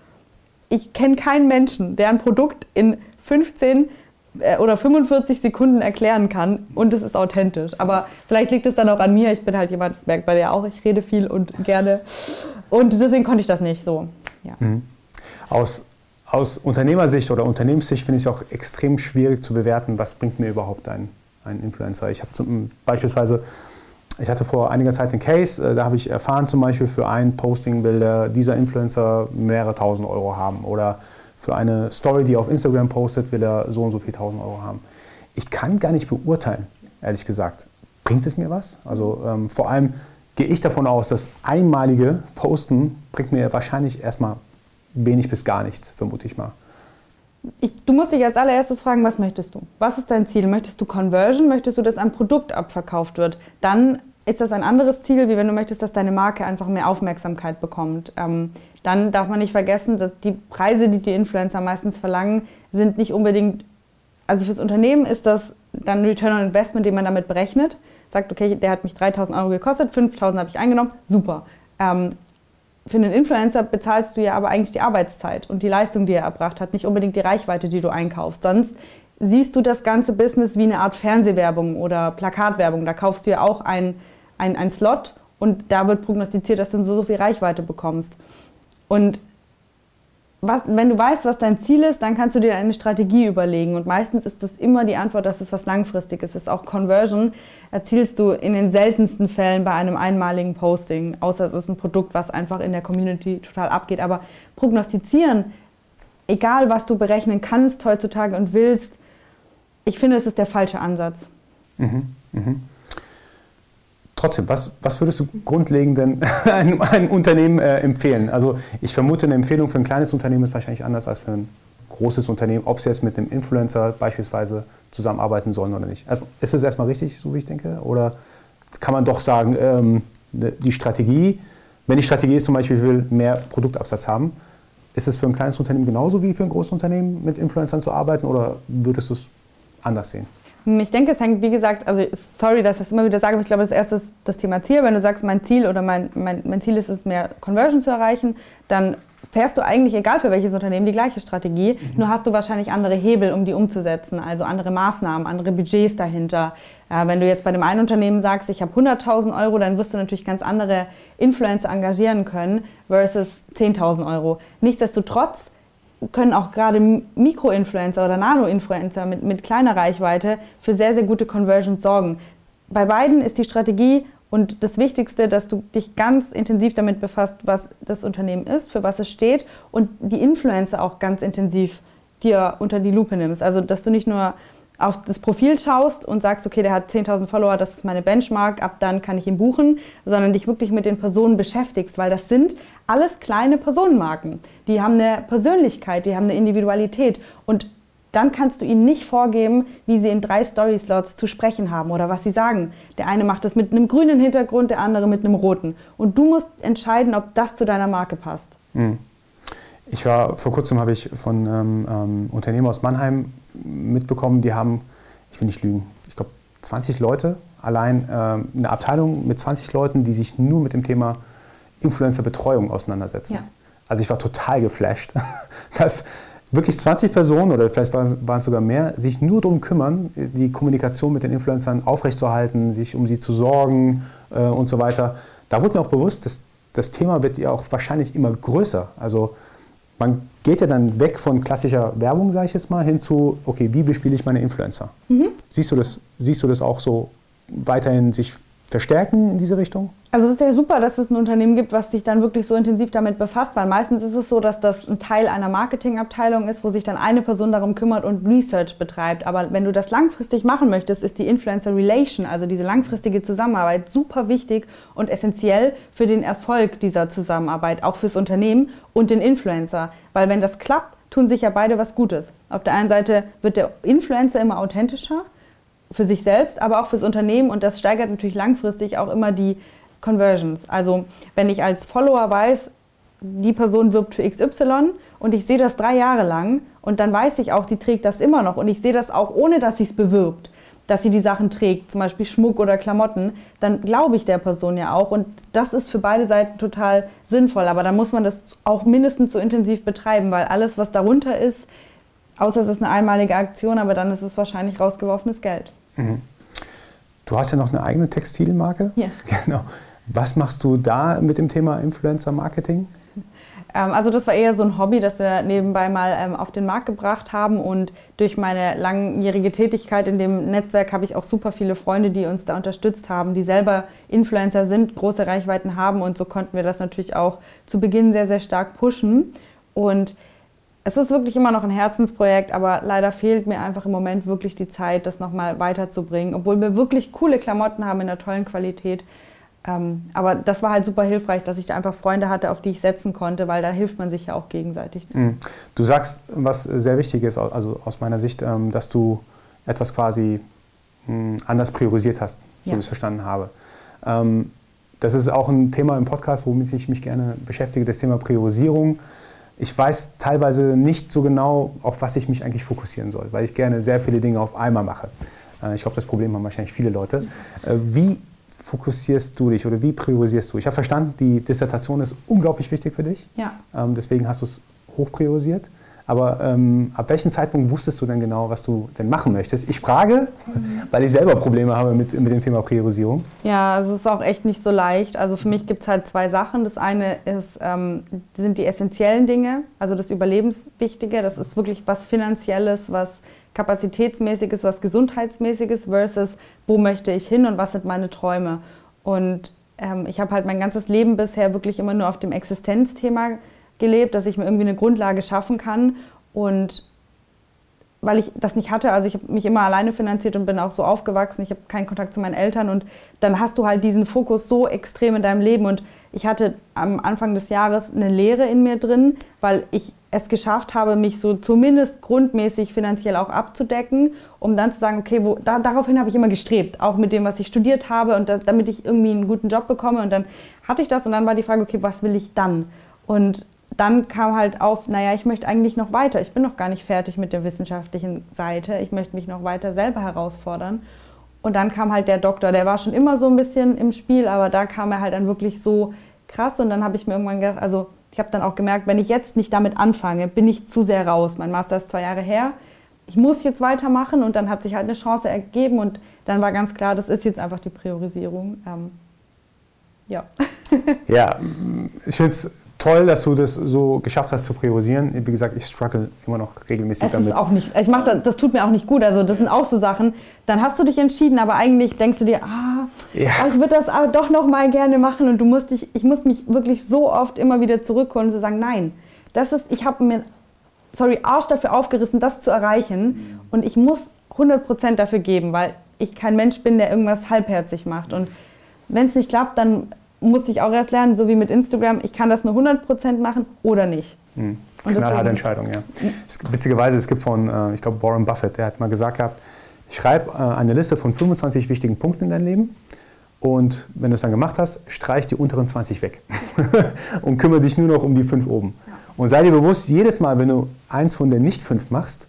Ich kenne keinen Menschen, der ein Produkt in 15 äh, oder 45 Sekunden erklären kann und es ist authentisch. Aber vielleicht liegt es dann auch an mir. Ich bin halt jemand, das merkt man ja auch, ich rede viel und gerne. Und deswegen konnte ich das nicht so. Ja. Mhm. Aus, aus Unternehmersicht oder Unternehmenssicht finde ich es auch extrem schwierig zu bewerten, was bringt mir überhaupt ein, ein Influencer. Ich habe beispielsweise ich hatte vor einiger Zeit einen Case, äh, da habe ich erfahren zum Beispiel, für ein Posting will dieser Influencer mehrere tausend Euro haben oder für eine Story, die er auf Instagram postet, will er so und so viel tausend Euro haben. Ich kann gar nicht beurteilen, ehrlich gesagt. Bringt es mir was? Also ähm, vor allem gehe ich davon aus, dass einmalige Posten bringt mir wahrscheinlich erstmal wenig bis gar nichts, vermute ich mal. Ich, du musst dich als allererstes fragen, was möchtest du? Was ist dein Ziel? Möchtest du Conversion? Möchtest du, dass ein Produkt abverkauft wird? Dann ist das ein anderes Ziel, wie wenn du möchtest, dass deine Marke einfach mehr Aufmerksamkeit bekommt. Ähm, dann darf man nicht vergessen, dass die Preise, die die Influencer meistens verlangen, sind nicht unbedingt, also fürs Unternehmen ist das dann Return on Investment, den man damit berechnet. Sagt, okay, der hat mich 3000 Euro gekostet, 5000 habe ich eingenommen, super. Ähm, für einen Influencer bezahlst du ja aber eigentlich die Arbeitszeit und die Leistung, die er erbracht hat, nicht unbedingt die Reichweite, die du einkaufst. Sonst siehst du das ganze Business wie eine Art Fernsehwerbung oder Plakatwerbung. Da kaufst du ja auch ein ein, ein Slot und da wird prognostiziert, dass du so, so viel Reichweite bekommst. Und was, wenn du weißt, was dein Ziel ist, dann kannst du dir eine Strategie überlegen. Und meistens ist das immer die Antwort, dass es was Langfristiges ist. Auch Conversion erzielst du in den seltensten Fällen bei einem einmaligen Posting, außer es ist ein Produkt, was einfach in der Community total abgeht. Aber prognostizieren, egal was du berechnen kannst heutzutage und willst, ich finde, es ist der falsche Ansatz. Mhm, mh. Trotzdem, was, was würdest du grundlegend *laughs* einem, einem Unternehmen äh, empfehlen? Also ich vermute, eine Empfehlung für ein kleines Unternehmen ist wahrscheinlich anders als für ein großes Unternehmen, ob sie jetzt mit einem Influencer beispielsweise zusammenarbeiten sollen oder nicht. Also ist es erstmal richtig, so wie ich denke? Oder kann man doch sagen, ähm, die Strategie, wenn die Strategie ist zum Beispiel, ich will mehr Produktabsatz haben, ist es für ein kleines Unternehmen genauso wie für ein großes Unternehmen mit Influencern zu arbeiten oder würdest du es anders sehen? Ich denke, es hängt, wie gesagt, also sorry, dass ich das immer wieder sage, aber ich glaube, das erste ist das Thema Ziel. Wenn du sagst, mein Ziel oder mein, mein, mein Ziel ist es, mehr Conversion zu erreichen, dann fährst du eigentlich, egal für welches Unternehmen, die gleiche Strategie. Mhm. Nur hast du wahrscheinlich andere Hebel, um die umzusetzen, also andere Maßnahmen, andere Budgets dahinter. Ja, wenn du jetzt bei dem einen Unternehmen sagst, ich habe 100.000 Euro, dann wirst du natürlich ganz andere Influencer engagieren können versus 10.000 Euro. Nichtsdestotrotz können auch gerade Mikroinfluencer oder Nano-Influencer mit, mit kleiner Reichweite für sehr, sehr gute Conversions sorgen. Bei beiden ist die Strategie und das Wichtigste, dass du dich ganz intensiv damit befasst, was das Unternehmen ist, für was es steht und die Influencer auch ganz intensiv dir unter die Lupe nimmst. Also, dass du nicht nur auf das Profil schaust und sagst, okay, der hat 10.000 Follower, das ist meine Benchmark, ab dann kann ich ihn buchen, sondern dich wirklich mit den Personen beschäftigst, weil das sind alles kleine Personenmarken. Die haben eine Persönlichkeit, die haben eine Individualität und dann kannst du ihnen nicht vorgeben, wie sie in drei Story-Slots zu sprechen haben oder was sie sagen. Der eine macht das mit einem grünen Hintergrund, der andere mit einem roten. Und du musst entscheiden, ob das zu deiner Marke passt. Hm. Ich war vor kurzem habe ich von ähm, ähm, Unternehmer aus Mannheim mitbekommen, die haben, ich will nicht lügen, ich glaube 20 Leute, allein ähm, eine Abteilung mit 20 Leuten, die sich nur mit dem Thema Influencer-Betreuung auseinandersetzen. Ja. Also ich war total geflasht, *laughs* dass wirklich 20 Personen oder vielleicht waren es sogar mehr, sich nur darum kümmern, die Kommunikation mit den Influencern aufrechtzuerhalten, sich um sie zu sorgen äh, und so weiter. Da wurde mir auch bewusst, dass das Thema wird ja auch wahrscheinlich immer größer. Also man geht ja dann weg von klassischer Werbung, sage ich jetzt mal, hin zu, okay, wie bespiele ich meine Influencer? Mhm. Siehst, du das, siehst du das auch so weiterhin sich verstärken in diese Richtung? Also es ist ja super, dass es ein Unternehmen gibt, was sich dann wirklich so intensiv damit befasst, weil meistens ist es so, dass das ein Teil einer Marketingabteilung ist, wo sich dann eine Person darum kümmert und Research betreibt. Aber wenn du das langfristig machen möchtest, ist die Influencer Relation, also diese langfristige Zusammenarbeit, super wichtig und essentiell für den Erfolg dieser Zusammenarbeit, auch fürs Unternehmen und den Influencer. Weil wenn das klappt, tun sich ja beide was Gutes. Auf der einen Seite wird der Influencer immer authentischer für sich selbst, aber auch fürs Unternehmen und das steigert natürlich langfristig auch immer die Conversions. Also wenn ich als Follower weiß, die Person wirbt für XY und ich sehe das drei Jahre lang und dann weiß ich auch, die trägt das immer noch und ich sehe das auch ohne, dass sie es bewirbt, dass sie die Sachen trägt, zum Beispiel Schmuck oder Klamotten, dann glaube ich der Person ja auch und das ist für beide Seiten total sinnvoll, aber dann muss man das auch mindestens so intensiv betreiben, weil alles, was darunter ist, außer es ist eine einmalige Aktion, aber dann ist es wahrscheinlich rausgeworfenes Geld. Mhm. Du hast ja noch eine eigene Textilmarke. Ja. *laughs* Genau. Was machst du da mit dem Thema Influencer Marketing? Ähm, also das war eher so ein Hobby, das wir nebenbei mal ähm, auf den Markt gebracht haben und durch meine langjährige Tätigkeit in dem Netzwerk habe ich auch super viele Freunde, die uns da unterstützt haben, die selber Influencer sind, große Reichweiten haben und so konnten wir das natürlich auch zu Beginn sehr, sehr stark pushen und es ist wirklich immer noch ein Herzensprojekt, aber leider fehlt mir einfach im Moment wirklich die Zeit, das nochmal weiterzubringen, obwohl wir wirklich coole Klamotten haben in einer tollen Qualität. Ähm, aber das war halt super hilfreich, dass ich da einfach Freunde hatte, auf die ich setzen konnte, weil da hilft man sich ja auch gegenseitig. Mhm. Du sagst, was sehr wichtig ist, also aus meiner Sicht, ähm, dass du etwas quasi hm, anders priorisiert hast, so ja. wie ich es verstanden habe. Ähm, das ist auch ein Thema im Podcast, womit ich mich gerne beschäftige, das Thema Priorisierung. Ich weiß teilweise nicht so genau, auf was ich mich eigentlich fokussieren soll, weil ich gerne sehr viele Dinge auf einmal mache. Äh, ich glaube, das Problem haben wahrscheinlich viele Leute. Äh, wie fokussierst du dich oder wie priorisierst du? Ich habe verstanden, die Dissertation ist unglaublich wichtig für dich. Ja. Ähm, deswegen hast du es hoch priorisiert. Aber ähm, ab welchem Zeitpunkt wusstest du denn genau, was du denn machen möchtest? Ich frage, mhm. weil ich selber Probleme habe mit, mit dem Thema Priorisierung. Ja, es ist auch echt nicht so leicht. Also für mich gibt es halt zwei Sachen. Das eine ist, ähm, sind die essentiellen Dinge, also das Überlebenswichtige. Das ist wirklich was Finanzielles, was Kapazitätsmäßiges, was Gesundheitsmäßiges versus wo möchte ich hin und was sind meine Träume. Und ähm, ich habe halt mein ganzes Leben bisher wirklich immer nur auf dem Existenzthema gelebt, dass ich mir irgendwie eine Grundlage schaffen kann. Und weil ich das nicht hatte, also ich habe mich immer alleine finanziert und bin auch so aufgewachsen, ich habe keinen Kontakt zu meinen Eltern und dann hast du halt diesen Fokus so extrem in deinem Leben und ich hatte am Anfang des Jahres eine Lehre in mir drin, weil ich es geschafft habe, mich so zumindest grundmäßig finanziell auch abzudecken, um dann zu sagen, okay, wo, da, daraufhin habe ich immer gestrebt, auch mit dem, was ich studiert habe und das, damit ich irgendwie einen guten Job bekomme. Und dann hatte ich das und dann war die Frage, okay, was will ich dann? Und dann kam halt auf, naja, ich möchte eigentlich noch weiter. Ich bin noch gar nicht fertig mit der wissenschaftlichen Seite. Ich möchte mich noch weiter selber herausfordern. Und dann kam halt der Doktor, der war schon immer so ein bisschen im Spiel, aber da kam er halt dann wirklich so krass. Und dann habe ich mir irgendwann gedacht, also ich habe dann auch gemerkt, wenn ich jetzt nicht damit anfange, bin ich zu sehr raus. Mein Master ist zwei Jahre her. Ich muss jetzt weitermachen und dann hat sich halt eine Chance ergeben und dann war ganz klar, das ist jetzt einfach die Priorisierung. Ähm, ja. ja, ich finde es toll, dass du das so geschafft hast zu priorisieren. Wie gesagt, ich struggle immer noch regelmäßig es damit. Ist auch nicht, ich mach das, das tut mir auch nicht gut. Also das sind auch so Sachen. Dann hast du dich entschieden, aber eigentlich denkst du dir, ah, ja. ich würde das aber doch noch mal gerne machen und du musst dich, ich muss mich wirklich so oft immer wieder zurückholen und zu sagen, nein, das ist, ich habe mir, sorry, Arsch dafür aufgerissen, das zu erreichen und ich muss 100% dafür geben, weil ich kein Mensch bin, der irgendwas halbherzig macht und wenn es nicht klappt, dann musste ich auch erst lernen, so wie mit Instagram, ich kann das nur 100% machen oder nicht. Mhm. Knallharte Entscheidung, ja. Es, witzigerweise, es gibt von, äh, ich glaube, Warren Buffett, der hat mal gesagt gehabt, schreib äh, eine Liste von 25 wichtigen Punkten in dein Leben und wenn du es dann gemacht hast, streich die unteren 20 weg *laughs* und kümmere dich nur noch um die fünf oben. Ja. Und sei dir bewusst, jedes Mal, wenn du eins von den nicht fünf machst,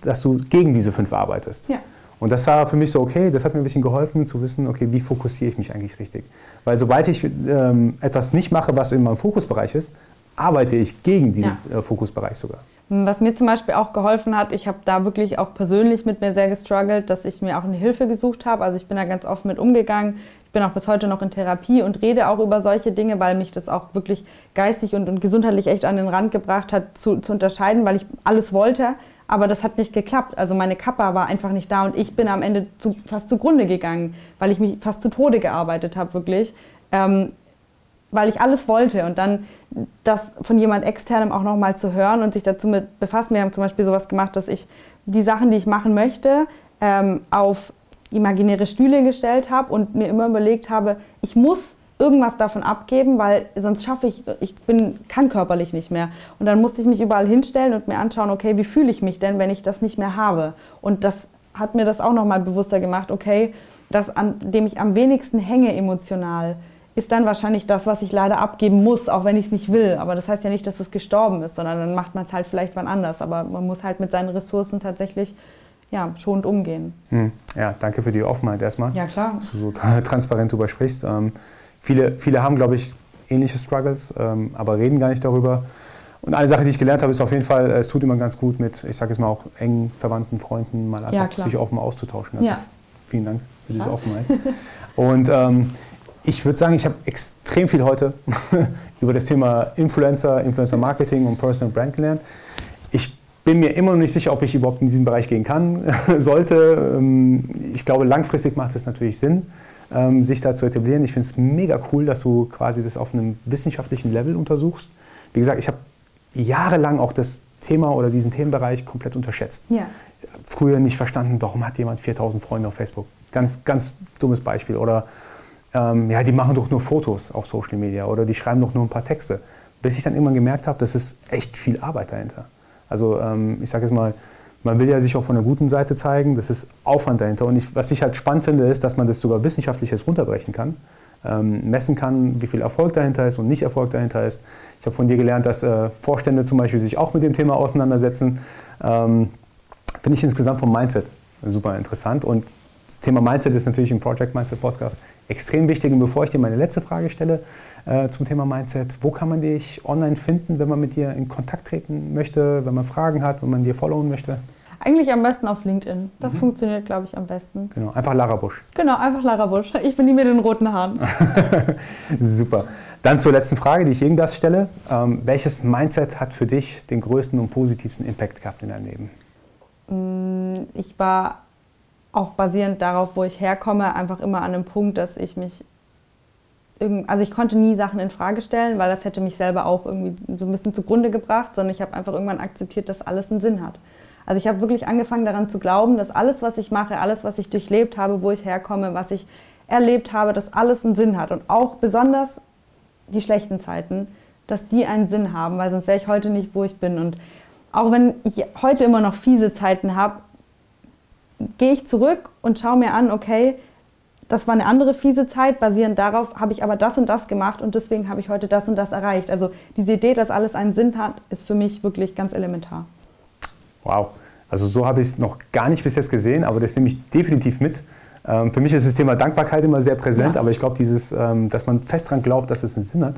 dass du gegen diese fünf arbeitest. Ja. Und das war für mich so, okay, das hat mir ein bisschen geholfen zu wissen, okay, wie fokussiere ich mich eigentlich richtig. Weil sobald ich ähm, etwas nicht mache, was in meinem Fokusbereich ist, arbeite ich gegen diesen ja. äh, Fokusbereich sogar. Was mir zum Beispiel auch geholfen hat, ich habe da wirklich auch persönlich mit mir sehr gestruggelt, dass ich mir auch eine Hilfe gesucht habe. Also ich bin da ganz offen mit umgegangen. Ich bin auch bis heute noch in Therapie und rede auch über solche Dinge, weil mich das auch wirklich geistig und, und gesundheitlich echt an den Rand gebracht hat, zu, zu unterscheiden, weil ich alles wollte, aber das hat nicht geklappt. Also meine Kappa war einfach nicht da und ich bin am Ende zu, fast zugrunde gegangen, weil ich mich fast zu Tode gearbeitet habe, wirklich. Ähm, weil ich alles wollte und dann das von jemand externem auch nochmal zu hören und sich dazu mit befassen. Wir haben zum Beispiel sowas gemacht, dass ich die Sachen, die ich machen möchte, ähm, auf imaginäre Stühle gestellt habe und mir immer überlegt habe, ich muss irgendwas davon abgeben, weil sonst schaffe ich, ich bin, kann körperlich nicht mehr. Und dann musste ich mich überall hinstellen und mir anschauen, okay, wie fühle ich mich denn, wenn ich das nicht mehr habe? Und das hat mir das auch nochmal bewusster gemacht, okay, das, an dem ich am wenigsten hänge emotional, ist dann wahrscheinlich das, was ich leider abgeben muss, auch wenn ich es nicht will. Aber das heißt ja nicht, dass es gestorben ist, sondern dann macht man es halt vielleicht wann anders. Aber man muss halt mit seinen Ressourcen tatsächlich ja, schonend umgehen. Hm. Ja, danke für die Offenheit erstmal. Ja, klar. Dass du so transparent darüber sprichst. Ähm, viele, viele haben, glaube ich, ähnliche Struggles, ähm, aber reden gar nicht darüber. Und eine Sache, die ich gelernt habe, ist auf jeden Fall, es tut immer ganz gut mit, ich sage es mal auch engen Verwandten, Freunden, mal einfach ja, sich offen auszutauschen. Also ja. Vielen Dank für diese Offenheit. *laughs* Und ähm, ich würde sagen, ich habe extrem viel heute *laughs* über das Thema Influencer, Influencer Marketing und Personal Brand gelernt. Ich bin mir immer noch nicht sicher, ob ich überhaupt in diesen Bereich gehen kann, *laughs* sollte. Ähm, ich glaube, langfristig macht es natürlich Sinn, ähm, sich da zu etablieren. Ich finde es mega cool, dass du quasi das auf einem wissenschaftlichen Level untersuchst. Wie gesagt, ich habe jahrelang auch das Thema oder diesen Themenbereich komplett unterschätzt. Ja. Früher nicht verstanden, warum hat jemand 4000 Freunde auf Facebook. Ganz, ganz dummes Beispiel. Oder ähm, ja, die machen doch nur Fotos auf Social Media oder die schreiben doch nur ein paar Texte. Bis ich dann irgendwann gemerkt habe, das ist echt viel Arbeit dahinter. Also ähm, ich sage jetzt mal, man will ja sich auch von der guten Seite zeigen, das ist Aufwand dahinter. Und ich, was ich halt spannend finde, ist, dass man das sogar wissenschaftlich jetzt runterbrechen kann, ähm, messen kann, wie viel Erfolg dahinter ist und nicht Erfolg dahinter ist. Ich habe von dir gelernt, dass äh, Vorstände zum Beispiel sich auch mit dem Thema auseinandersetzen. Ähm, finde ich insgesamt vom Mindset super interessant. Und das Thema Mindset ist natürlich im Project Mindset Podcast extrem wichtig. Und bevor ich dir meine letzte Frage stelle äh, zum Thema Mindset, wo kann man dich online finden, wenn man mit dir in Kontakt treten möchte, wenn man Fragen hat, wenn man dir followen möchte? Eigentlich am besten auf LinkedIn. Das mhm. funktioniert, glaube ich, am besten. Genau, einfach Lara Busch. Genau, einfach Lara Busch. Ich bin die mit den roten Haaren. *laughs* Super. Dann zur letzten Frage, die ich jedem Gast stelle. Ähm, welches Mindset hat für dich den größten und positivsten Impact gehabt in deinem Leben? Mm, ich war auch basierend darauf, wo ich herkomme, einfach immer an dem Punkt, dass ich mich also ich konnte nie Sachen in Frage stellen, weil das hätte mich selber auch irgendwie so ein bisschen zugrunde gebracht, sondern ich habe einfach irgendwann akzeptiert, dass alles einen Sinn hat. Also ich habe wirklich angefangen daran zu glauben, dass alles, was ich mache, alles, was ich durchlebt habe, wo ich herkomme, was ich erlebt habe, dass alles einen Sinn hat. Und auch besonders die schlechten Zeiten, dass die einen Sinn haben, weil sonst wäre ich heute nicht, wo ich bin. Und auch wenn ich heute immer noch fiese Zeiten habe, gehe ich zurück und schaue mir an, okay, das war eine andere fiese Zeit, basierend darauf habe ich aber das und das gemacht und deswegen habe ich heute das und das erreicht. Also diese Idee, dass alles einen Sinn hat, ist für mich wirklich ganz elementar. Wow, also so habe ich es noch gar nicht bis jetzt gesehen, aber das nehme ich definitiv mit. Ähm, für mich ist das Thema Dankbarkeit immer sehr präsent, ja. aber ich glaube, dieses, ähm, dass man fest daran glaubt, dass es einen Sinn hat.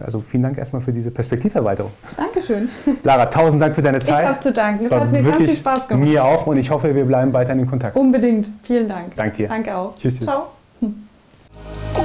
Also vielen Dank erstmal für diese Perspektiverweiterung. Dankeschön. Lara, tausend Dank für deine Zeit. Ich habe zu danken. Es, es hat mir wirklich viel Spaß gemacht. Mir auch und ich hoffe, wir bleiben weiterhin in Kontakt. Unbedingt. Vielen Dank. Danke dir. Danke auch. Tschüss. tschüss. Ciao. *laughs*